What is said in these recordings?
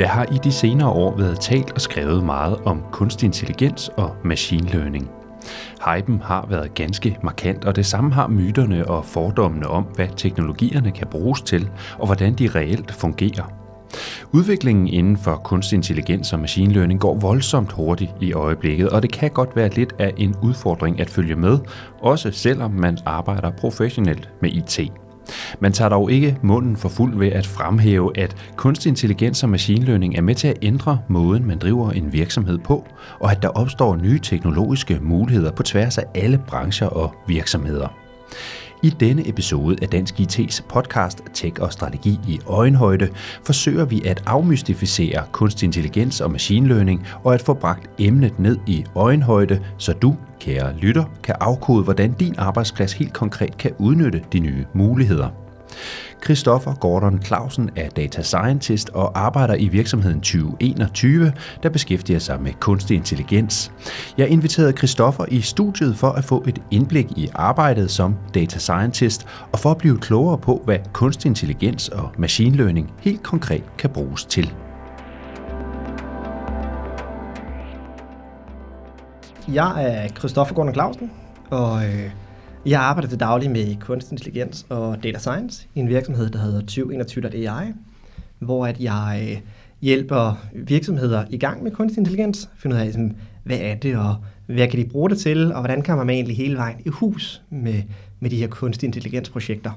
Der har i de senere år været talt og skrevet meget om kunstig intelligens og machine learning. Hypen har været ganske markant, og det samme har myterne og fordommene om, hvad teknologierne kan bruges til, og hvordan de reelt fungerer. Udviklingen inden for kunstig intelligens og machine learning går voldsomt hurtigt i øjeblikket, og det kan godt være lidt af en udfordring at følge med, også selvom man arbejder professionelt med IT. Man tager dog ikke munden for fuld ved at fremhæve, at kunstig intelligens og machine learning er med til at ændre måden, man driver en virksomhed på, og at der opstår nye teknologiske muligheder på tværs af alle brancher og virksomheder. I denne episode af Dansk IT's podcast Tech og Strategi i Øjenhøjde forsøger vi at afmystificere kunstig intelligens og machine learning og at få bragt emnet ned i øjenhøjde, så du, kære lytter, kan afkode, hvordan din arbejdsplads helt konkret kan udnytte de nye muligheder. Christoffer Gordon Clausen er data scientist og arbejder i virksomheden 2021, der beskæftiger sig med kunstig intelligens. Jeg inviterede Christoffer i studiet for at få et indblik i arbejdet som data scientist og for at blive klogere på, hvad kunstig intelligens og machine learning helt konkret kan bruges til. Jeg er Christoffer Gordon Clausen, og øh, jeg arbejder til daglig med kunstig intelligens og data science i en virksomhed, der hedder 2021.ai, hvor at jeg øh, hjælper virksomheder i gang med kunstig intelligens, finde ud af, ligesom, hvad er det, og hvad kan de bruge det til, og hvordan kommer man egentlig hele vejen i hus med, med de her kunstig intelligensprojekter.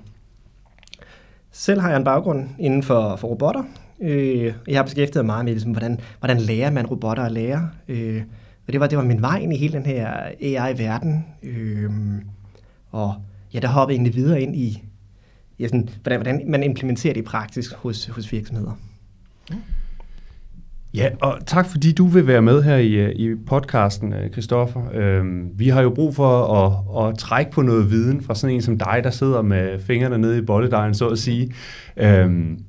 Selv har jeg en baggrund inden for, for robotter. Øh, jeg har beskæftiget mig meget med, ligesom, hvordan, hvordan lærer man robotter at lære. Øh, og det var, det var min vej ind i hele den her AI-verden. Øh, og ja, der hopper egentlig videre ind i, ja, sådan, hvordan, hvordan man implementerer det i praksis hos, hos virksomheder. Ja, og tak fordi du vil være med her i, i podcasten, øh, Christoffer. Øhm, vi har jo brug for at, at trække på noget viden fra sådan en som dig, der sidder med fingrene nede i bolledejen, så at sige. Øhm,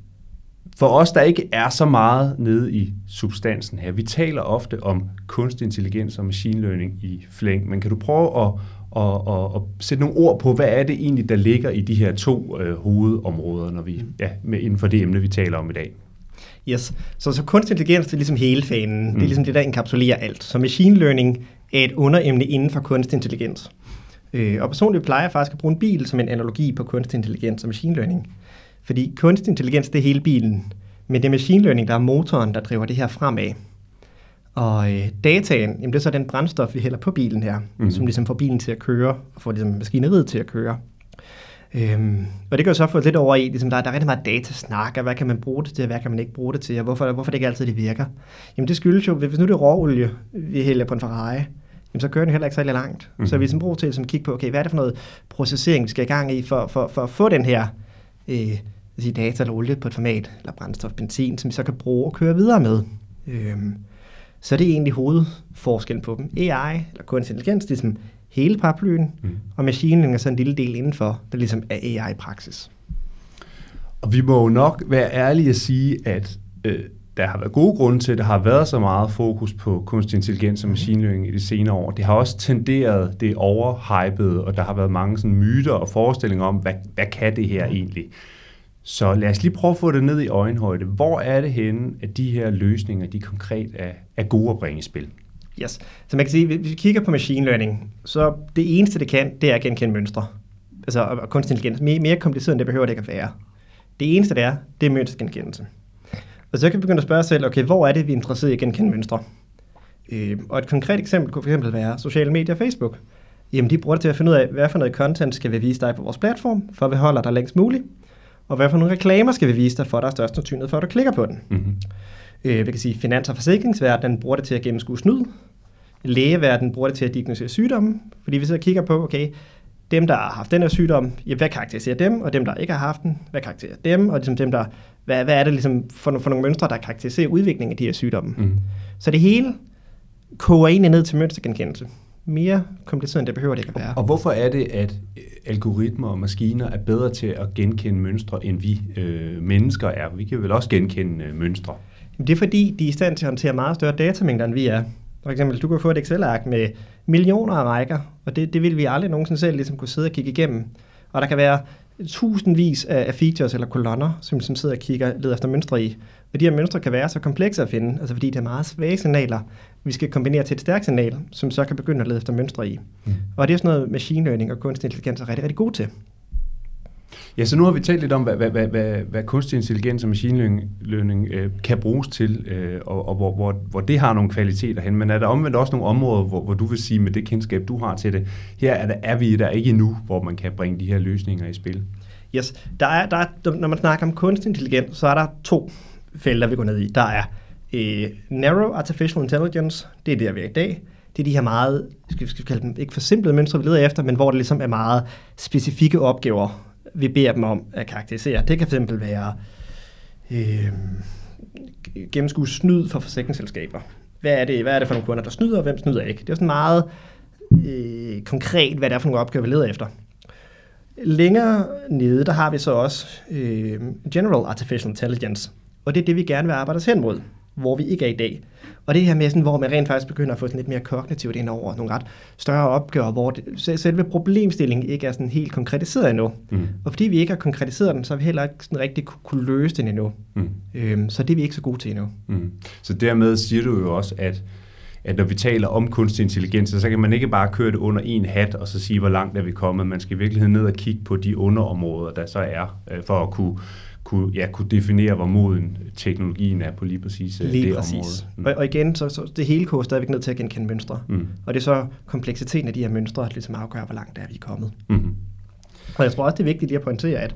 for os, der ikke er så meget nede i substansen her, vi taler ofte om kunstig intelligens og machine learning i flæng, men kan du prøve at, og, og, og sætte nogle ord på, hvad er det egentlig, der ligger i de her to øh, hovedområder, når vi, ja, med, inden for det emne, vi taler om i dag. Yes, så, så kunstig intelligens det er ligesom hele fanen. Mm. Det er ligesom det, der enkapsulerer alt. Så machine learning er et underemne inden for kunstig intelligens. Øh, og personligt plejer jeg faktisk at bruge en bil som en analogi på kunstig intelligens og machine learning. Fordi kunstig intelligens, det er hele bilen. Men det er machine learning, der er motoren, der driver det her fremad. Og øh, dataen, jamen det er så den brændstof, vi hælder på bilen her, mm. som ligesom får bilen til at køre, og får ligesom maskineriet til at køre. Øhm, og det kan jo så få lidt over i, ligesom der, der er rigtig meget datasnak, og hvad kan man bruge det til, og hvad kan man ikke bruge det til, og hvorfor, hvorfor det ikke altid det virker. Jamen det skyldes jo, hvis nu det er råolie, vi hælder på en Ferrari, jamen så kører den heller ikke særlig langt. Mm. Så vi ligesom bruger til at kigge på, okay, hvad er det for noget processering, vi skal i gang i, for, for, for at få den her øh, sige data eller olie på et format, eller brændstof, benzin, som vi så kan bruge og køre videre med. Øhm, så er det egentlig hovedforskellen på dem. AI, eller kunstig intelligens, det er ligesom hele paraplyen, mm. og machine learning er så en lille del indenfor, der ligesom er AI i praksis. Og vi må jo nok være ærlige at sige, at øh, der har været gode grunde til, at der har været så meget fokus på kunstig intelligens og machine learning i de senere år. Det har også tenderet det overhypede, og der har været mange sådan myter og forestillinger om, hvad, hvad kan det her egentlig? Så lad os lige prøve at få det ned i øjenhøjde. Hvor er det henne, at de her løsninger, de konkret er, er gode at bringe i spil? Yes. Så man kan sige, hvis vi kigger på machine learning, så det eneste, det kan, det er at genkende mønstre. Altså og kunstig intelligens. Mere, mere kompliceret, end det behøver det ikke at være. Det eneste, det er, det er mønstergenkendelse. Og så kan vi begynde at spørge os selv, okay, hvor er det, vi er interesseret i at genkende mønstre? Øh, og et konkret eksempel kunne fx være sociale medier og Facebook. Jamen, de bruger det til at finde ud af, hvad for noget content skal vi vise dig på vores platform, for at vi holder dig længst muligt og hvad for nogle reklamer skal vi vise dig, for der er størst sandsynlighed for, at du klikker på den. Mm-hmm. Øh, vi kan sige, finans- og forsikringsverdenen bruger det til at gennemskue snyd. Lægeverdenen bruger det til at diagnosere sygdomme, fordi vi så kigger på, okay, dem, der har haft den her sygdom, ja, hvad karakteriserer dem, og dem, der ikke har haft den, hvad karakteriserer dem, og ligesom dem, der, hvad, hvad er det ligesom for, for nogle mønstre, der karakteriserer udviklingen af de her sygdomme. Mm. Så det hele koger egentlig ned til mønstergenkendelse mere kompliceret, end det behøver det ikke at være. Og hvorfor er det, at øh, algoritmer og maskiner er bedre til at genkende mønstre, end vi øh, mennesker er? Vi kan vel også genkende øh, mønstre? Det er fordi, de er i stand til at håndtere meget større datamængder, end vi er. For eksempel, du kan få et Excel-ark med millioner af rækker, og det, det vil vi aldrig nogensinde selv ligesom kunne sidde og kigge igennem. Og der kan være tusindvis af, af features eller kolonner, som, som sidder og kigger, leder efter mønstre i. Og de her mønstre kan være så komplekse at finde, altså fordi det er meget svage signaler, vi skal kombinere til et stærkt signal, som så kan begynde at lede efter mønstre i. Mm. Og det er sådan noget, machine learning og kunstig intelligens er rigtig, rigtig god til. Ja, så nu har vi talt lidt om, hvad, hvad, hvad, hvad, hvad kunstig intelligens og machine learning, øh, kan bruges til, øh, og, og hvor, hvor, hvor det har nogle kvaliteter hen. Men er der omvendt også nogle områder, hvor, hvor du vil sige, med det kendskab, du har til det, her er, der, er vi der ikke endnu, hvor man kan bringe de her løsninger i spil? Yes, der er, der er, når man snakker om kunstig intelligens, så er der to felter, vi går ned i. Der er øh, Narrow Artificial Intelligence, det er der, vi er i dag. Det er de her meget, skal vi, skal kalde dem, ikke forsimplede mønstre, vi leder efter, men hvor det ligesom er meget specifikke opgaver, vi beder dem om at karakterisere. Det kan fx være øh, gennemskue snyd for forsikringsselskaber. Hvad er, det, hvad er det for nogle kunder, der snyder, og hvem snyder ikke? Det er sådan meget øh, konkret, hvad det er for nogle opgaver, vi leder efter. Længere nede, der har vi så også øh, General Artificial Intelligence, og det er det, vi gerne vil arbejde os hen mod, hvor vi ikke er i dag. Og det her med, sådan, hvor man rent faktisk begynder at få sådan lidt mere kognitivt ind over nogle ret større opgaver, hvor det, selve problemstillingen ikke er sådan helt konkretiseret endnu. Mm. Og fordi vi ikke har konkretiseret den, så har vi heller ikke sådan rigtig kunne løse den endnu. Mm. Øhm, så det er vi ikke så gode til endnu. Mm. Så dermed siger du jo også, at at når vi taler om kunstig intelligens, så kan man ikke bare køre det under en hat og så sige, hvor langt er vi kommet. Man skal i virkeligheden ned og kigge på de underområder, der så er, øh, for at kunne kunne, ja, kunne definere, hvor moden teknologien er på lige præcis øh, lige det præcis. område. Mm. Og, og igen, så, så det hele koger stadigvæk ned til at genkende mønstre. Mm. Og det er så kompleksiteten af de her mønstre, der ligesom afgør, hvor langt er vi er kommet. Mm. Og jeg tror også, det er vigtigt lige at pointere, at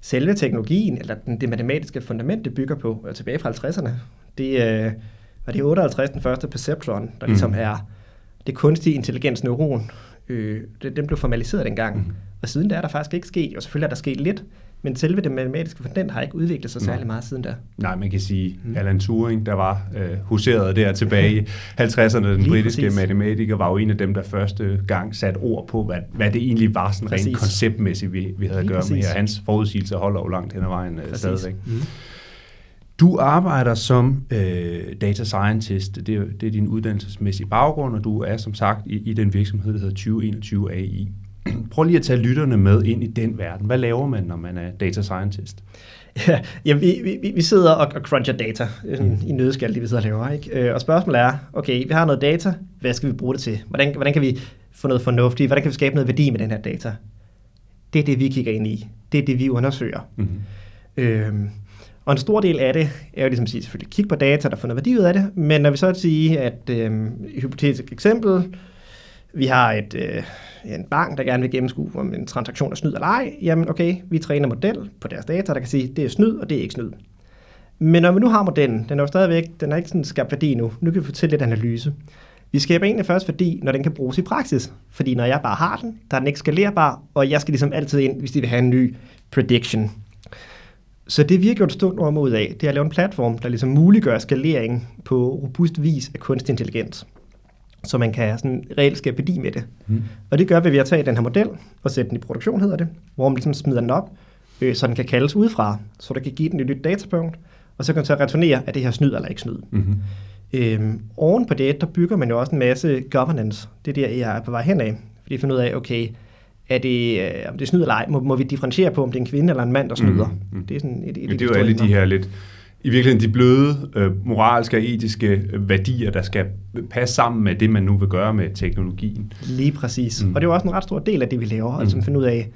selve teknologien, eller den, det matematiske fundament, det bygger på, er tilbage fra 50'erne, det øh, var det 58, den første perceptron, der ligesom mm. er det kunstige intelligens neuron. Øh, det, den blev formaliseret dengang. Mm. Og siden der er der faktisk ikke sket, og selvfølgelig er der sket lidt, men selve det matematiske fundament har ikke udviklet sig særlig meget siden da. Nej, man kan sige, mm. Alan Turing, der var øh, huseret der tilbage i 50'erne, den Lige britiske præcis. matematiker, var jo en af dem, der første gang satte ord på, hvad, hvad det egentlig var sådan præcis. rent konceptmæssigt, vi, vi havde Lige at gøre præcis. med her. Hans forudsigelse holder jo langt hen ad vejen øh, stadigvæk. Mm. Du arbejder som øh, data scientist, det er, det er din uddannelsesmæssige baggrund, og du er som sagt i, i den virksomhed, der hedder 2021 AI. Prøv lige at tage lytterne med ind i den verden. Hvad laver man, når man er data scientist? Ja, ja vi, vi, vi sidder og, og cruncher data mm. i nødskal, det vi sidder og laver. Ikke? Øh, og spørgsmålet er, okay, vi har noget data, hvad skal vi bruge det til? Hvordan, hvordan kan vi få noget fornuftigt? Hvordan kan vi skabe noget værdi med den her data? Det er det, vi kigger ind i. Det er det, vi undersøger. Mm. Øhm, og en stor del af det er jo ligesom at sige, selvfølgelig kigge på data, der får noget værdi ud af det, men når vi så siger, at øhm, hypotetisk eksempel, vi har et, øh, en bank, der gerne vil gennemskue, om en transaktion er snyd eller ej, jamen okay, vi træner en model på deres data, der kan sige, det er snyd, og det er ikke snyd. Men når vi nu har modellen, den er jo stadigvæk, den er ikke sådan skabt værdi nu, nu kan vi fortælle lidt analyse. Vi skaber egentlig først værdi, når den kan bruges i praksis. Fordi når jeg bare har den, der er den ikke skalerbar, og jeg skal ligesom altid ind, hvis de vil have en ny prediction. Så det vi har gjort stort nummer ud af, det er at lave en platform, der ligesom muliggør skalering på robust vis af kunstig intelligens så man kan sådan reelt skabe værdi med det. Mm. Og det gør vi ved at tage den her model og sætte den i produktion, hedder det, hvor man ligesom smider den op, øh, så den kan kaldes udefra, så der kan give den et nyt datapunkt, og så kan den så returnere, er det her snyd eller ikke snyd. Mm-hmm. Øhm, oven på det, der bygger man jo også en masse governance. Det er der, jeg er på vej henad. Fordi jeg finder ud af, okay, er det, øh, om det er snyd eller ej, må, må vi differentiere på, om det er en kvinde eller en mand, der snyder. Mm-hmm. Det er sådan et, et, Men det er jo alle de her lidt i virkeligheden de bløde øh, moralske og etiske øh, værdier, der skal passe sammen med det, man nu vil gøre med teknologien. Lige præcis. Mm. Og det er jo også en ret stor del af det, vi laver, mm. altså finde ud af,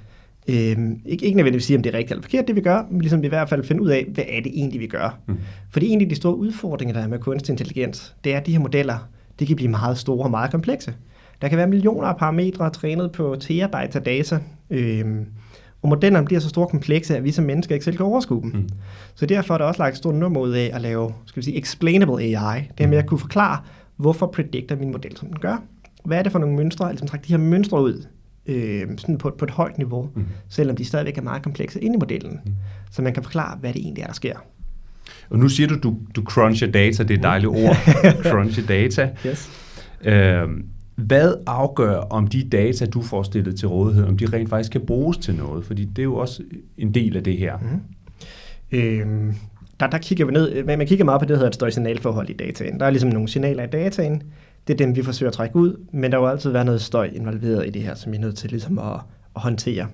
øh, ikke, ikke nødvendigvis sige, om det er rigtigt eller forkert, det vi gør, men ligesom i hvert fald finde ud af, hvad er det egentlig, vi gør. Mm. Fordi en af de store udfordringer, der er med kunstig intelligens, det er, at de her modeller, det kan blive meget store og meget komplekse. Der kan være millioner af parametre trænet på terabyte af data. Øh, og modellerne bliver så store komplekse, at vi som mennesker ikke selv kan overskue dem. Mm. Så derfor er der også lagt et stort nummer ud af at lave skal vi sige, explainable AI. Det er med at kunne forklare, hvorfor predikter min model, som den gør. Hvad er det for nogle mønstre? Altså trække de her mønstre ud øh, sådan på, på et højt niveau, mm. selvom de stadigvæk er meget komplekse inde i modellen. Mm. Så man kan forklare, hvad det egentlig er, der sker. Og nu siger du, du, du cruncher data, det er et dejligt ord, cruncher data. Yes. Øhm, hvad afgør, om de data, du får stillet til rådighed, om de rent faktisk kan bruges til noget? Fordi det er jo også en del af det her. Mm. Øhm, der, der kigger vi ned, man kigger meget på det, der hedder et støj-signalforhold i dataen. Der er ligesom nogle signaler i dataen, det er dem, vi forsøger at trække ud, men der vil altid være noget støj involveret i det her, som vi er nødt til ligesom at, at håndtere.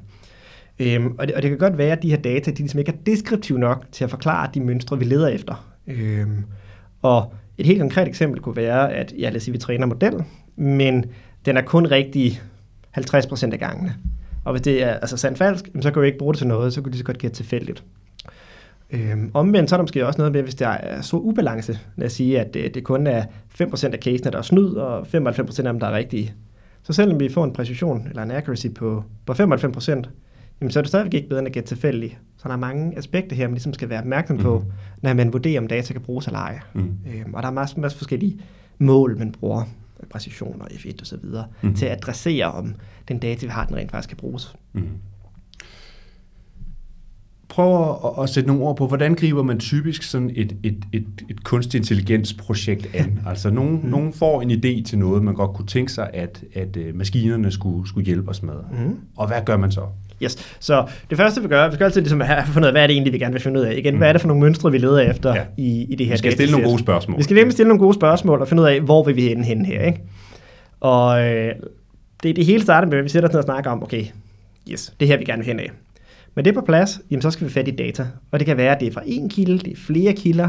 Øhm, og, det, og det kan godt være, at de her data de ligesom ikke er deskriptive nok til at forklare de mønstre, vi leder efter. Øhm, og et helt konkret eksempel kunne være, at ja, lad os sige, vi træner en model, men den er kun rigtig 50% af gangene. Og hvis det er altså sandt falsk, så kan vi ikke bruge det til noget, så kunne det så godt gætte tilfældigt. Øhm, omvendt så er der måske også noget med, hvis der er stor ubalance. Lad os sige, at det, det kun er 5% af casene, der er snyd, og 95% af dem, der er rigtige. Så selvom vi får en præcision eller en accuracy på, på 95%, jamen så er det stadigvæk ikke bedre end at gætte tilfældigt. Så der er mange aspekter her, man ligesom skal være opmærksom på, mm. når man vurderer, om data kan bruges eller ej. Mm. Øhm, og der er masser, masser forskellige mål, man bruger, præcision og F1 osv., mm. til at adressere, om den data, vi har, den rent faktisk kan bruges. Mm prøve at, at sætte nogle ord på, hvordan griber man typisk sådan et, et, et, et kunstig intelligensprojekt an? Altså, nogen, mm. nogen får en idé til noget, man godt kunne tænke sig, at, at uh, maskinerne skulle, skulle hjælpe os med. Mm. Og hvad gør man så? Yes. Så det første, vi gør, vi skal altid ligesom have fundet ud af, hvad er det egentlig, vi gerne vil finde ud af. Igen, mm. hvad er det for nogle mønstre, vi leder efter ja. i, i det her Vi skal stille nogle gode spørgsmål. Vi skal nemlig stille nogle gode spørgsmål og finde ud af, hvor vil vi hen, hen her. Ikke? Og øh, det, det hele starter med, at vi sætter os ned og snakker om, okay, yes, det her vi gerne vil hen af. Men det er på plads, jamen så skal vi fat i data. Og det kan være, at det er fra en kilde, det er flere kilder,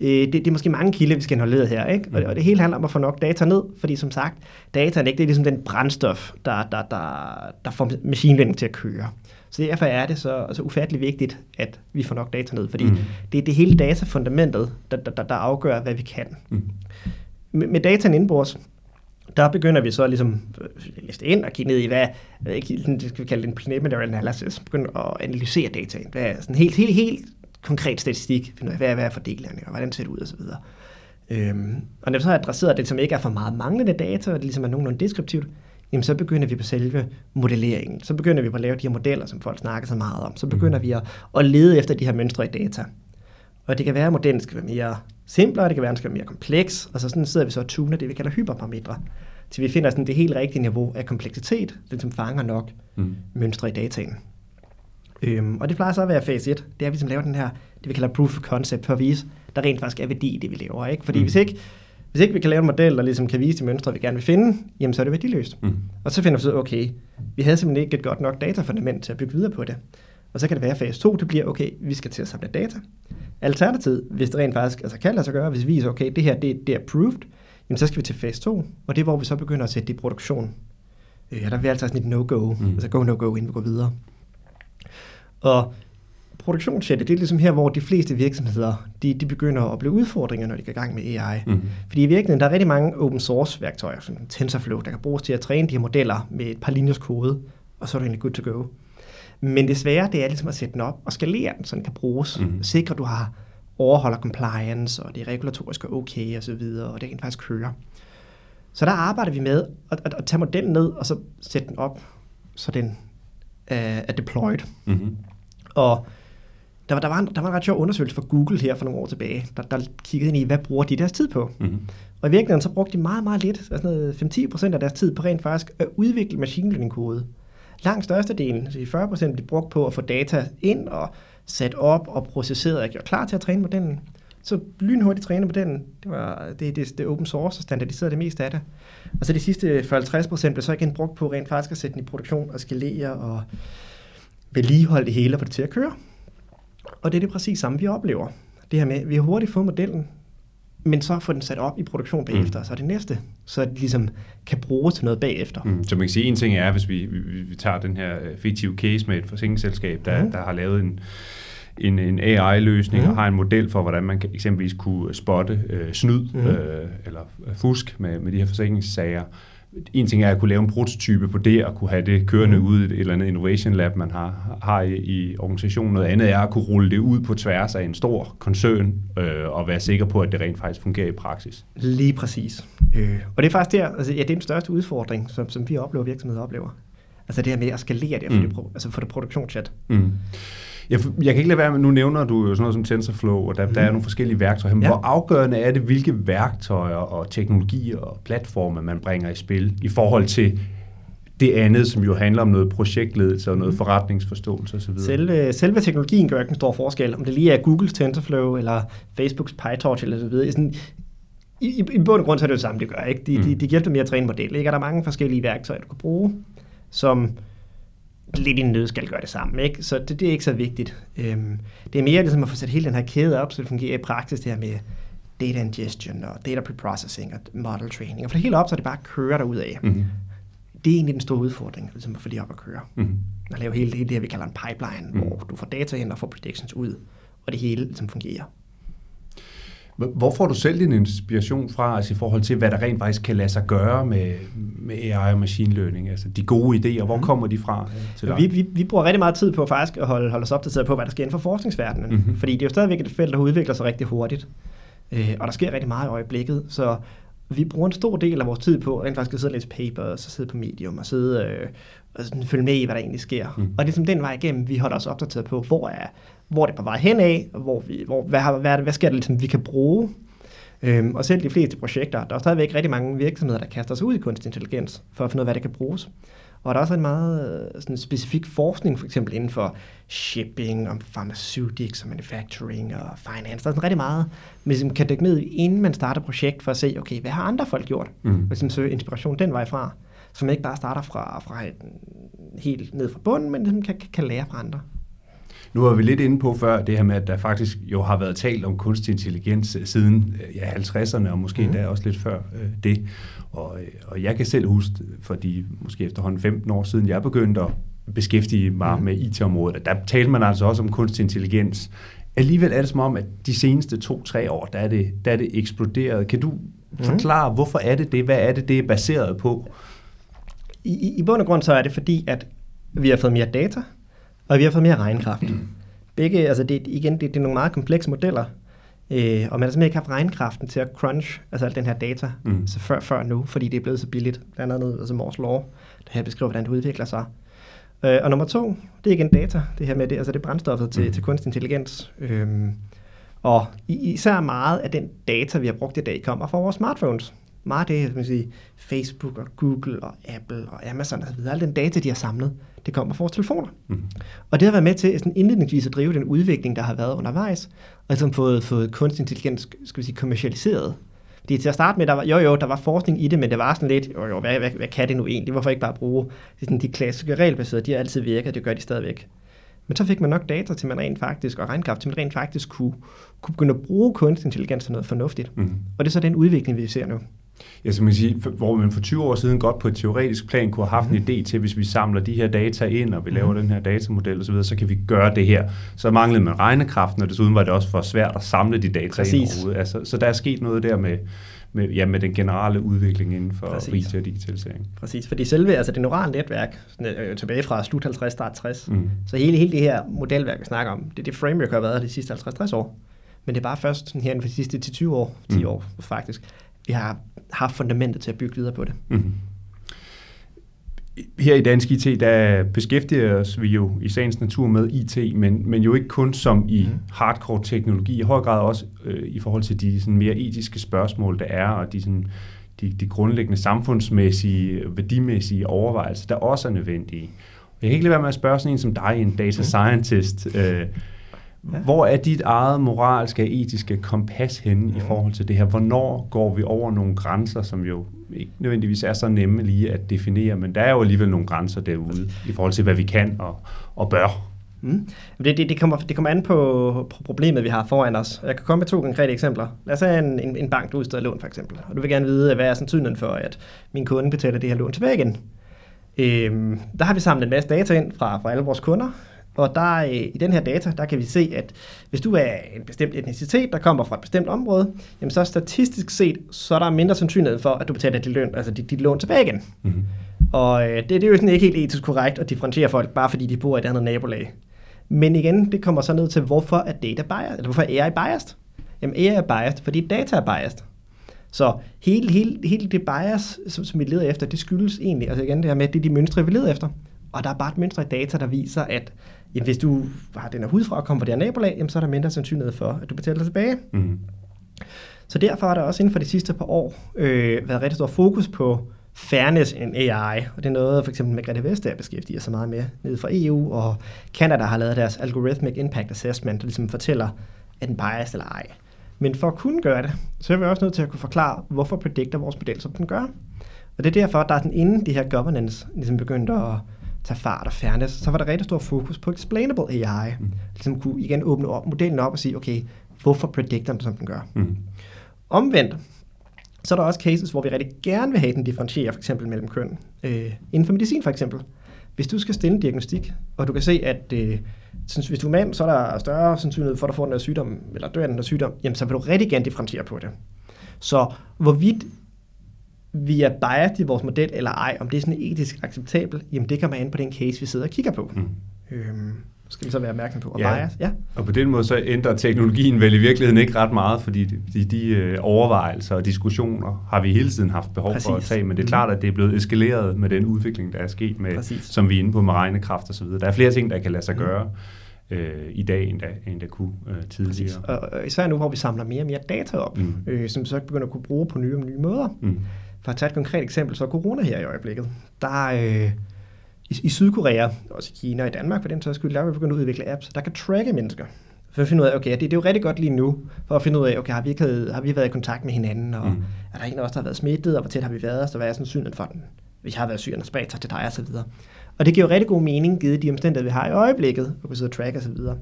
øh, det, det er måske mange kilder, vi skal have her. Ikke? Og, og det hele handler om at få nok data ned, fordi som sagt, data er ikke det er ligesom den brændstof, der, der, der, der får machine learning til at køre. Så derfor er det så, så ufattelig vigtigt, at vi får nok data ned, fordi mm. det er det hele datafundamentet, der, der, der afgør, hvad vi kan. Mm. Med, med dataen indbords, der begynder vi så ligesom at øh, liste ind og kigge ned i, hvad, det skal vi kalde det en preliminary analysis, begynder at analysere dataen. Hvad er sådan helt, helt, helt konkret statistik, finde ud af, hvad, hvad er fordelingen, og hvordan ser det ud, osv. Øhm, og når vi så har adresseret det, som ikke er for meget manglende data, og det ligesom er nogenlunde deskriptivt, jamen så begynder vi på selve modelleringen. Så begynder vi på at lave de her modeller, som folk snakker så meget om. Så begynder mm. vi at, at lede efter de her mønstre i data. Og det kan være, at modellen skal være mere simplere, det kan være, at den skal være mere kompleks, og så sådan sidder vi så og tuner det, vi kalder hyperparametre, til vi finder sådan det helt rigtige niveau af kompleksitet, den som fanger nok mm. mønstre i dataen. Øhm, og det plejer så at være fase 1, det er, at vi som laver den her, det vi kalder proof of concept, for at vise, der rent faktisk er værdi i det, vi laver. Ikke? Fordi mm. hvis, ikke, hvis ikke vi kan lave en model, der ligesom kan vise de mønstre, vi gerne vil finde, jamen så er det værdiløst. Mm. Og så finder vi så, okay, vi havde simpelthen ikke et godt nok datafundament til at bygge videre på det. Og så kan det være, at fase 2, det bliver, okay, vi skal til at samle data. Alternativt, hvis det rent faktisk altså kan lade sig gøre, hvis vi viser, okay, det her det, det er approved, jamen så skal vi til fase 2, og det er, hvor vi så begynder at sætte det i produktion. Øh, der vil altså sådan et no-go, mm. altså go-no-go, inden vi går videre. Og produktionssættet, det er ligesom her, hvor de fleste virksomheder, de, de begynder at opleve udfordringer, når de går i gang med AI. Mm. Fordi i virkeligheden, der er rigtig mange open source værktøjer, som TensorFlow, der kan bruges til at træne de her modeller med et par linjers kode, og så er det egentlig good to go. Men det svære, det er ligesom at sætte den op og skalere den, så den kan bruges. Mm. Sikre, at du har overholder compliance, og det er regulatorisk og okay og så videre, og det kan faktisk køre. Så der arbejder vi med at, at, at tage modellen ned, og så sætte den op, så den er, er deployed. Mm-hmm. Og der var, der, var en, der var en ret sjov undersøgelse fra Google her for nogle år tilbage, der, der kiggede ind i, hvad bruger de deres tid på? Mm-hmm. Og i virkeligheden så brugte de meget, meget lidt, altså 5-10% af deres tid på rent faktisk at udvikle machine learning kode. Langt størstedelen, så 40% blev brugt på at få data ind og sat op og processeret og gjort klar til at træne modellen. Så lynhurtigt træne modellen, det var det, det, det open source og standardiseret det meste af det. Og så de sidste 40-50% blev så igen brugt på rent faktisk at sætte den i produktion og skalere og vedligeholde det hele og få det til at køre. Og det er det præcis samme, vi oplever. Det her med, at vi har hurtigt fået modellen, men så få den sat op i produktion bagefter, mm. så er det næste, så det ligesom kan bruges til noget bagefter. Mm. Så man kan sige, en ting er, hvis vi, vi, vi tager den her øh, fiktive case med et forsikringsselskab, der, mm. der har lavet en, en, en AI-løsning mm. og har en model for, hvordan man kan eksempelvis kunne spotte øh, snyd mm. øh, eller fusk med, med de her forsikringssager en ting er at kunne lave en prototype på det, og kunne have det kørende mm. ud i et eller andet innovation lab, man har, har i, i organisationen. Noget andet er at kunne rulle det ud på tværs af en stor koncern, øh, og være sikker på, at det rent faktisk fungerer i praksis. Lige præcis. Øh, og det er faktisk der, altså, ja, det er den største udfordring, som, som vi oplever, virksomheder oplever. Altså det her med at skalere det, for, mm. det, altså for det produktionschat. Mm. Jeg, jeg kan ikke lade være med, nu nævner du jo sådan noget som TensorFlow, og der, mm. der er mhm. nogle forskellige værktøjer. Men ja. hvor afgørende er det, hvilke værktøjer og teknologier og platforme, man bringer i spil, i forhold til det andet, som jo handler om noget projektledelse og noget mm. forretningsforståelse osv. Selve, selve teknologien gør ikke en stor forskel, om det lige er Googles TensorFlow eller Facebooks PyTorch eller så videre. Sådan, i, i, I bund og grund så er det jo samme, det gør. Ikke? De, mm. de, de hjælper med at træne model. Ikke? Er der mange forskellige værktøjer, du kan bruge, som lidt i en nødskal gøre det sammen. Ikke? Så det, det er ikke så vigtigt. Øhm, det er mere ligesom at få sat hele den her kæde op, så det fungerer i praksis, det her med data ingestion og data preprocessing og model training. Og for det hele op, så er det bare at køre derud af. Mm-hmm. Det er egentlig den store udfordring, ligesom at få det op at køre. Mm-hmm. At lave hele, hele det her, vi kalder en pipeline, mm-hmm. hvor du får data ind og får predictions ud, og det hele ligesom fungerer. Hvor får du selv din inspiration fra, altså i forhold til, hvad der rent faktisk kan lade sig gøre med, med AI og machine learning? Altså de gode idéer, hvor mhm. kommer de fra øh, til dig? Vi, vi, vi bruger rigtig meget tid på faktisk at holde, holde os opdateret på, hvad der sker inden for forskningsverdenen. Mm-hmm. Fordi det er jo stadigvæk et felt, der udvikler sig rigtig hurtigt. Øh, og der sker rigtig meget i øjeblikket, så vi bruger en stor del af vores tid på rent faktisk at sidde og læse papers, og sidde på Medium, og sidde øh, og sådan, følge med i, hvad der egentlig sker. Mm. Og det er ligesom den vej igennem, vi holder os opdateret på, hvor er, hvor er det på vej hen af, hvor vi, hvor, hvad, har, hvad, hvad sker der, ligesom, vi kan bruge. Øhm, og selv de fleste projekter, der er stadigvæk rigtig mange virksomheder, der kaster sig ud i kunstig intelligens, for at finde ud af, hvad det kan bruges. Og der er også en meget øh, sådan specifik forskning, for eksempel inden for shipping, om pharmaceutics og manufacturing og finance. Der er sådan rigtig meget, man ligesom kan dykke ned inden man starter projekt, for at se, okay, hvad har andre folk gjort? Mm. Og ligesom søge inspiration den vej fra. Så man ikke bare starter fra, fra helt ned fra bunden, men ligesom kan, kan lære fra andre. Nu var vi lidt inde på før det her med, at der faktisk jo har været talt om kunstig intelligens siden ja, 50'erne, og måske mm. endda også lidt før øh, det. Og, øh, og jeg kan selv huske, fordi måske efterhånden 15 år siden, jeg begyndte at beskæftige mig mm. med IT-området, der talte man altså også om kunstig intelligens. Alligevel er det som om, at de seneste to-tre år, der er, det, der er det eksploderet. Kan du mm. forklare, hvorfor er det det? Hvad er det, det er baseret på? I, I bund og grund så er det fordi, at vi har fået mere data, og vi har fået mere regnkraft. Mm. Begge, altså det, igen, det, det er nogle meget komplekse modeller, øh, og man har simpelthen ikke haft regnkraften til at crunch altså al den her data mm. altså før, før nu, fordi det er blevet så billigt. Blandt andet altså Moore's Law, det her beskriver, hvordan det udvikler sig. Øh, og nummer to, det er igen data, det her med det, altså det brændstoffet til, mm. til kunstig intelligens. Øh, og især meget af den data, vi har brugt i dag, kommer fra vores smartphones. Meget af man sige, Facebook og Google og Apple og Amazon osv., al den data, de har samlet, det kommer fra vores telefoner. Mm. Og det har været med til sådan indledningsvis at drive den udvikling, der har været undervejs, og ligesom fået, fået kunstig intelligens skal vi sige, kommercialiseret. Fordi til at starte med, der var, jo jo, der var forskning i det, men det var sådan lidt, jo jo, hvad, hvad, hvad kan det nu egentlig? Hvorfor ikke bare bruge sådan, de klassiske regelbaserede, de har altid virket, det gør de stadigvæk. Men så fik man nok data til, man rent faktisk, og regnkraft til, man rent faktisk kunne, kunne begynde at bruge kunstig intelligens til noget fornuftigt. Mm. Og det er så den udvikling, vi ser nu. Ja, som man sige, hvor man for 20 år siden godt på et teoretisk plan kunne have haft en mhm. idé til, hvis vi samler de her data ind, og vi laver mm. den her datamodel osv., så kan vi gøre det her. Så manglede man regnekraften, og desuden var det også for svært at samle de data Præcis. ind overhovedet. Altså, så der er sket noget der med, med, ja, med den generelle udvikling inden for Præcis. IT og digitalisering. Præcis, fordi selve altså det neurale netværk, øh, tilbage fra slut 50, start 60, mm. så hele, hele det her modelværk, vi snakker om, det er det framework, har været de sidste 50-60 år. Men det er bare først sådan her inden for de sidste 10-20 år, 10 mm. år faktisk, vi har haft fundamentet til at bygge videre på det. Mm-hmm. Her i Dansk IT, der beskæftiger os vi jo i sagens natur med IT, men, men jo ikke kun som i mm. hardcore teknologi, i høj grad også øh, i forhold til de sådan mere etiske spørgsmål, der er, og de, sådan, de, de grundlæggende samfundsmæssige, værdimæssige overvejelser, der også er nødvendige. Jeg kan ikke lade være med at spørge sådan en som dig, en data mhm. scientist, øh, Ja. Hvor er dit eget moralske og etiske kompas henne i forhold til det her? Hvornår går vi over nogle grænser, som jo ikke nødvendigvis er så nemme lige at definere, men der er jo alligevel nogle grænser derude i forhold til, hvad vi kan og, og bør. Mm. Det, det, det, kommer, det kommer an på, problemet, vi har foran os. Jeg kan komme med to konkrete eksempler. Lad os have en, en, en bank, der udsteder lån for eksempel, og du vil gerne vide, hvad er sandsynligheden for, at min kunde betaler det her lån tilbage igen. Øhm, der har vi samlet en masse data ind fra, fra alle vores kunder, og der, øh, i den her data, der kan vi se, at hvis du er en bestemt etnicitet, der kommer fra et bestemt område, jamen så statistisk set, så er der mindre sandsynlighed for, at du betaler dit, løn, altså dit, dit lån tilbage igen. Mm-hmm. Og øh, det, det er jo sådan ikke helt etisk korrekt at differentiere folk, bare fordi de bor i et andet nabolag. Men igen, det kommer så ned til, hvorfor er data biased, eller hvorfor er AI biased? Jamen AI er biased, fordi data er biased. Så hele, hele, hele det bias, som, som vi leder efter, det skyldes egentlig, altså igen det her med, at det er de mønstre, vi leder efter. Og der er bare et mønster i data, der viser, at jamen, hvis du har den her hudfra og kommer fra det her nabolag, jamen, så er der mindre sandsynlighed for, at du betaler tilbage. Mm. Så derfor har der også inden for de sidste par år øh, været rigtig stor fokus på fairness in AI, og det er noget, for eksempel Margrethe Vestager beskæftiger sig meget med nede fra EU, og Canada har lavet deres Algorithmic Impact Assessment, der ligesom fortæller, er den biased eller ej. Men for at kunne gøre det, så er vi også nødt til at kunne forklare, hvorfor predikter vores model, som den gør. Og det er derfor, at der er sådan inden de her governance ligesom begyndte at tage fart og fairness, så var der rigtig stor fokus på explainable AI. Mm. Ligesom kunne igen åbne op, modellen op og sige, okay, hvorfor predicter den, som den gør? Mm. Omvendt, så er der også cases, hvor vi rigtig gerne vil have den differentiere, for eksempel mellem køn. Øh, inden for medicin for eksempel. Hvis du skal stille en diagnostik, og du kan se, at øh, hvis du er mand, så er der større sandsynlighed for, at du får den her sygdom, eller dør af den her sygdom, jamen så vil du rigtig gerne differentiere på det. Så hvorvidt vi er biased i vores model eller ej, om det er sådan etisk acceptabelt, jamen det man an på den case, vi sidder og kigger på. Mm. Øhm, skal vi så være opmærksom på. Og ja. bias, ja. Og på den måde så ændrer teknologien vel i virkeligheden ikke ret meget, fordi de, de, øh, overvejelser og diskussioner har vi hele tiden haft behov Præcis. for at tage, men det er klart, at det er blevet eskaleret med den udvikling, der er sket, med, som vi er inde på med regnekraft osv. Der er flere ting, der kan lade sig mm. gøre øh, i dag, end der, end der kunne øh, tidligere. Og, og især nu, hvor vi samler mere og mere data op, mm. øh, som så begynder at kunne bruge på nye og nye måder. Mm. For at tage et konkret eksempel, så er corona her i øjeblikket. Der øh, i, i Sydkorea, også i Kina og i Danmark for den sags skyld, der er vi begyndt at udvikle apps, der kan tracke mennesker. For at finde ud af, okay, det, det er jo rigtig godt lige nu, for at finde ud af, okay, har vi, ikke, har vi været i kontakt med hinanden, og mm. er der en af os, der har været smittet, og hvor tæt har vi været, så hvad er sandsynligheden for den? Vi har været syg, og spredt sig til dig, og så videre. Og det giver jo rigtig god mening, givet de omstændigheder, vi har i øjeblikket, og vi sidder og track og så videre.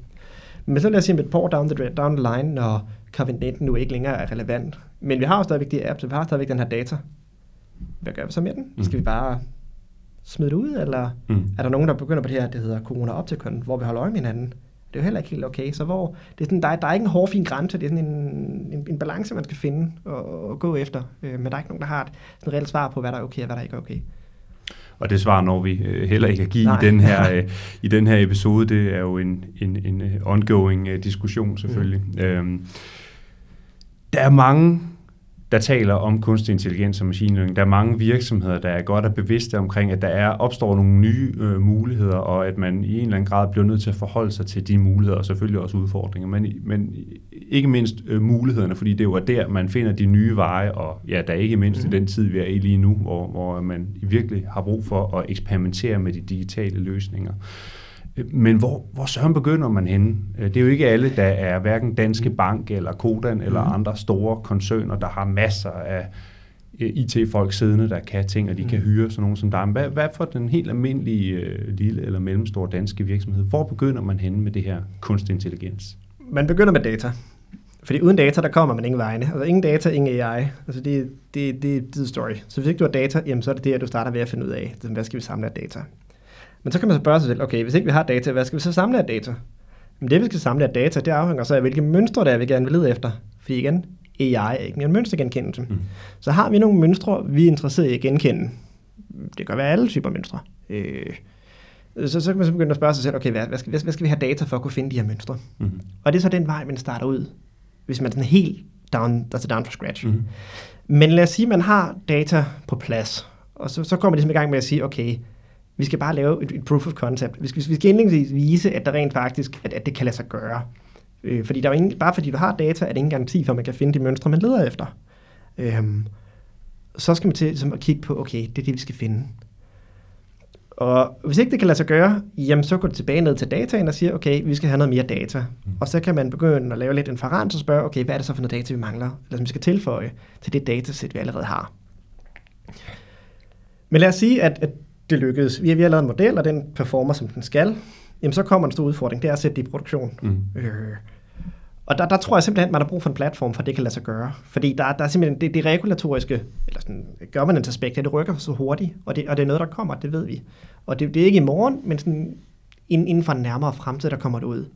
Men så lad os sige et par down the, down the line, når COVID-19 nu ikke længere er relevant. Men vi har jo stadigvæk de apps, vi har stadigvæk den her data. Hvad gør vi så med den? Mm. Skal vi bare smide det ud, eller mm. er der nogen, der begynder på det her, det hedder corona optikon, hvor vi holder øje med hinanden? Det er jo heller ikke helt okay. Så hvor, det er sådan, der, der er ikke en hårfin grænse, det er sådan en, en, en balance, man skal finde og, og gå efter. Øh, men der er ikke nogen, der har et sådan reelt svar på, hvad der er okay og hvad der ikke er okay. Og det svar når vi øh, heller ikke at give i den, her, øh, i den her episode. Det er jo en, en, en øh, ongoing øh, diskussion selvfølgelig. Mm. Øhm, der er mange der taler om kunstig intelligens og machine learning. Der er mange virksomheder, der er godt og bevidste omkring, at der er opstår nogle nye øh, muligheder, og at man i en eller anden grad bliver nødt til at forholde sig til de muligheder, og selvfølgelig også udfordringer, men, men ikke mindst øh, mulighederne, fordi det jo er der, man finder de nye veje, og ja, der er ikke mindst mm. i den tid, vi er i lige nu, hvor, hvor man virkelig har brug for at eksperimentere med de digitale løsninger. Men hvor, hvor søren begynder man henne? Øh, det er jo ikke alle, der er hverken Danske Bank eller Kodan eller mm. andre store koncerner, der har masser af øh, IT-folk siddende, der kan ting, og de mm. kan hyre sådan nogen som dig. Hvad, hvad for den helt almindelige øh, lille eller mellemstore danske virksomhed? Hvor begynder man henne med det her kunstig intelligens? Man begynder med data. Fordi uden data, der kommer man ingen vegne. Altså ingen data, ingen AI. Altså det, det, det, det er story. Så hvis ikke du har data, jamen så er det det, du starter ved at finde ud af, hvad skal vi samle af data. Men så kan man så spørge sig selv, okay, hvis ikke vi har data, hvad skal vi så samle af data? Men det, vi skal samle af data, det afhænger så af, hvilke mønstre der er, vi gerne vil lede efter. For igen, AI er ikke mere en mønstergenkendelse. Mm. Så har vi nogle mønstre, vi er interesseret i at genkende. Det kan være alle typer mønstre. Øh, så, så kan man så begynde at spørge sig selv, okay, hvad, hvad, skal, hvad skal vi have data for at kunne finde de her mønstre? Mm. Og det er så den vej, man starter ud, hvis man er sådan helt down, altså down for scratch. Mm. Men lad os sige, at man har data på plads, og så, så kommer man ligesom i gang med at sige, okay, vi skal bare lave et, et proof of concept. Vi skal, vi skal indlægningsvis vise, at der rent faktisk, at, at det kan lade sig gøre. Øh, fordi der er ingen, bare fordi du har data, er det ingen garanti for, at man kan finde de mønstre, man leder efter. Øhm, så skal man til ligesom, at kigge på, okay, det er det, vi skal finde. Og hvis ikke det kan lade sig gøre, jamen så går du tilbage ned til dataen og siger, okay, vi skal have noget mere data. Mm. Og så kan man begynde at lave lidt inferens og spørge, okay, hvad er det så for noget data, vi mangler, eller som vi skal tilføje til det datasæt, vi allerede har. Men lad os sige, at, at det lykkedes. Vi har, vi har lavet en model, og den performer, som den skal. Jamen, så kommer en stor udfordring, det er at sætte det i produktion. Mm. Øh, og der, der tror jeg simpelthen, at man har brug for en platform, for det kan lade sig gøre. Fordi der, der er simpelthen det, det regulatoriske, eller sådan governance aspekt, det rykker så hurtigt, og det, og det er noget, der kommer, det ved vi. Og det, det er ikke i morgen, men sådan inden for en nærmere fremtid, der kommer det ud.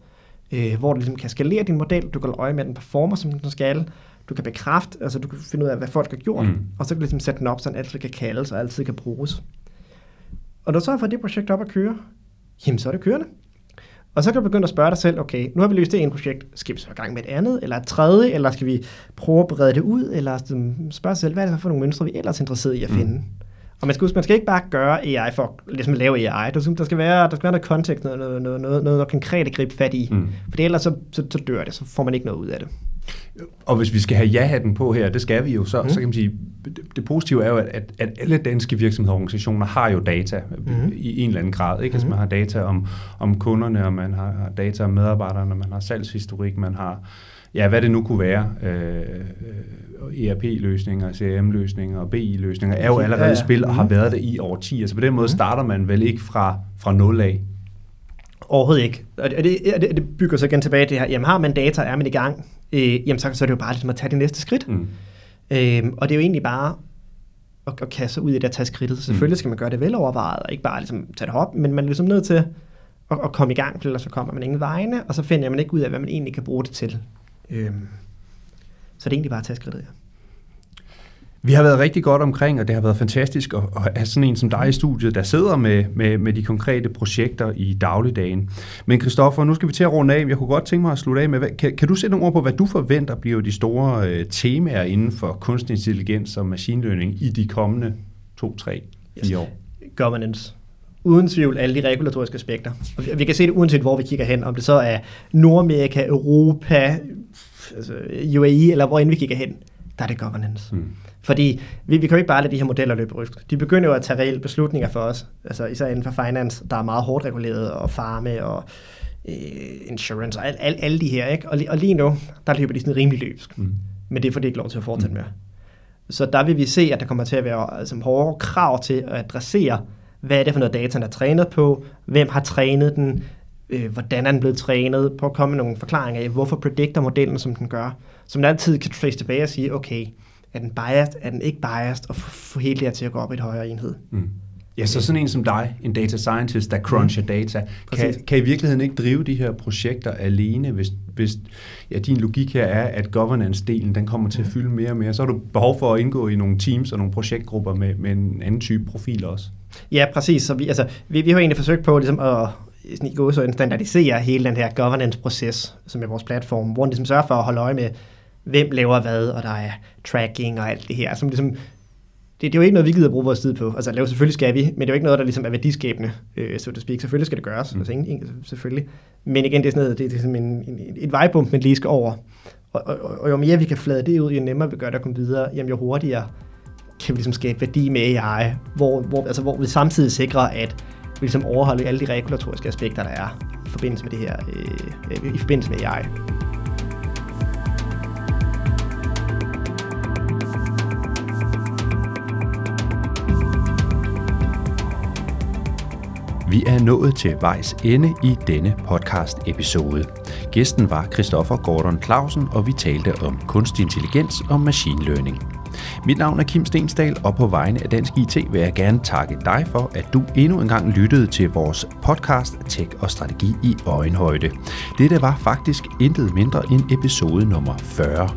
Øh, hvor du ligesom kan skalere din model, du kan øje med, at den performer, som den skal, du kan bekræfte, altså du kan finde ud af, hvad folk har gjort, mm. og så kan du ligesom sætte den op, så den altid kan kaldes og altid kan bruges. Og når så har fået det projekt op at køre, jamen så er det kørende. Og så kan du begynde at spørge dig selv, okay, nu har vi løst det ene projekt, skal vi så i gang med et andet, eller et tredje, eller skal vi prøve at brede det ud, eller spørge sig selv, hvad er det for nogle mønstre, vi er ellers interesseret i at mm. finde? Mm. Og man skal huske, man skal ikke bare gøre AI for ligesom at lave AI. Der skal, der skal være, der skal være noget kontekst, noget, noget, noget, noget, noget konkret at gribe fat i. Mm. For ellers så, så, så dør det, så får man ikke noget ud af det. Og hvis vi skal have ja-hatten på her, det skal vi jo, så, mm. så kan man sige, det, positive er jo, at, at alle danske virksomhedsorganisationer har jo data mm. i en eller anden grad. Ikke? Altså mm. man har data om, om kunderne, og man har data om medarbejderne, man har salgshistorik, man har ja, hvad det nu kunne være, øh, ERP-løsninger, CRM-løsninger og BI-løsninger, er jo allerede i spil og har mhm. været det i over 10. Altså på den måde mhm. starter man vel ikke fra, fra nul af. Overhovedet ikke. Og det, det, det bygger så igen tilbage til det her, jamen har man data, er man i gang, øh, jamen så, så er det jo bare ligesom at tage det næste skridt. Mm. Øh, og det er jo egentlig bare at, at kaste sig ud i det at tage skridtet. Selvfølgelig mm. skal man gøre det velovervejet, og ikke bare ligesom tage det op, men man er ligesom nødt til at, at komme i gang, for ellers så kommer man ingen vegne, og så finder man ikke ud af, hvad man egentlig kan bruge det til. Øh, så det er egentlig bare at tage skridtet, ja. Vi har været rigtig godt omkring, og det har været fantastisk at, at have sådan en som dig i studiet, der sidder med, med, med de konkrete projekter i dagligdagen. Men Christoffer, nu skal vi til at runde af. Jeg kunne godt tænke mig at slutte af med, kan, kan du sætte nogle ord på, hvad du forventer bliver de store øh, temaer inden for kunstig intelligens og machine learning i de kommende to, tre, fire yes. år? Governance uden tvivl alle de regulatoriske aspekter. Og vi, vi kan se det uanset hvor vi kigger hen, om det så er Nordamerika, Europa, altså UAE, eller hvor end vi kigger hen, der er det governance. Mm. Fordi vi, vi kan jo ikke bare lade de her modeller løbe rysk. De begynder jo at tage reelle beslutninger for os, altså især inden for finance, der er meget hårdt reguleret, og farme og øh, insurance og al, al, alle de her. Ikke? Og, og lige nu, der løber de sådan rimelig løbsk. Mm. Men det får de ikke lov til at fortsætte mm. med. Så der vil vi se, at der kommer til at være altså, hårde krav til at adressere, hvad er det for noget data, der er trænet på, hvem har trænet den, øh, hvordan er den blevet trænet, på at komme med nogle forklaringer af, hvorfor predikter modellen, som den gør, som man altid kan trace tilbage og sige, okay, er den biased, er den ikke biased, og få hele det her til at gå op i et højere enhed. Mm. Ja, så sådan en som dig, en data scientist, der cruncher mm. data, kan, kan i virkeligheden ikke drive de her projekter alene, hvis, hvis ja, din logik her er, at governance-delen den kommer til at mm. fylde mere og mere. Så har du behov for at indgå i nogle teams og nogle projektgrupper med, med en anden type profil også. Ja, præcis. Så vi, altså, vi, vi har egentlig forsøgt på ligesom at sådan i gå så standardisere hele den her governance-proces, som er vores platform, hvor den ligesom sørger for at holde øje med, hvem laver hvad, og der er tracking og alt det her, som ligesom, det, det er jo ikke noget, vi gider bruge vores tid på. Altså lave selvfølgelig skal vi, men det er jo ikke noget, der ligesom er værdiskabende, øh, så to speak. Selvfølgelig skal det gøres, mm. altså ingen, selvfølgelig. Men igen, det er sådan noget, det er ligesom en, en, et vejbump, man lige skal over. Og, og, og, og jo mere vi kan flade det ud, jo nemmere vi gør det at komme videre, jamen jo hurtigere kan vi ligesom skabe værdi med AI, hvor, hvor, altså, hvor vi samtidig sikrer, at vi ligesom overholder alle de regulatoriske aspekter, der er i forbindelse med det her, øh, i forbindelse med AI. Vi er nået til vejs ende i denne podcast episode. Gæsten var Christoffer Gordon Clausen, og vi talte om kunstig intelligens og machine learning. Mit navn er Kim Stensdal, og på vegne af Dansk IT vil jeg gerne takke dig for, at du endnu en gang lyttede til vores podcast Tech og Strategi i Øjenhøjde. Dette var faktisk intet mindre end episode nummer 40.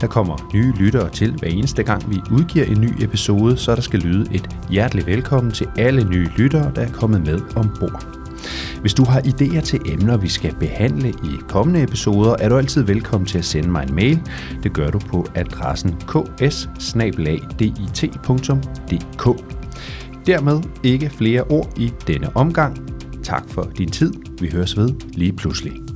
Der kommer nye lyttere til hver eneste gang, vi udgiver en ny episode, så der skal lyde et hjerteligt velkommen til alle nye lyttere, der er kommet med ombord. Hvis du har idéer til emner, vi skal behandle i kommende episoder, er du altid velkommen til at sende mig en mail. Det gør du på adressen ks Dermed ikke flere ord i denne omgang. Tak for din tid. Vi høres ved lige pludselig.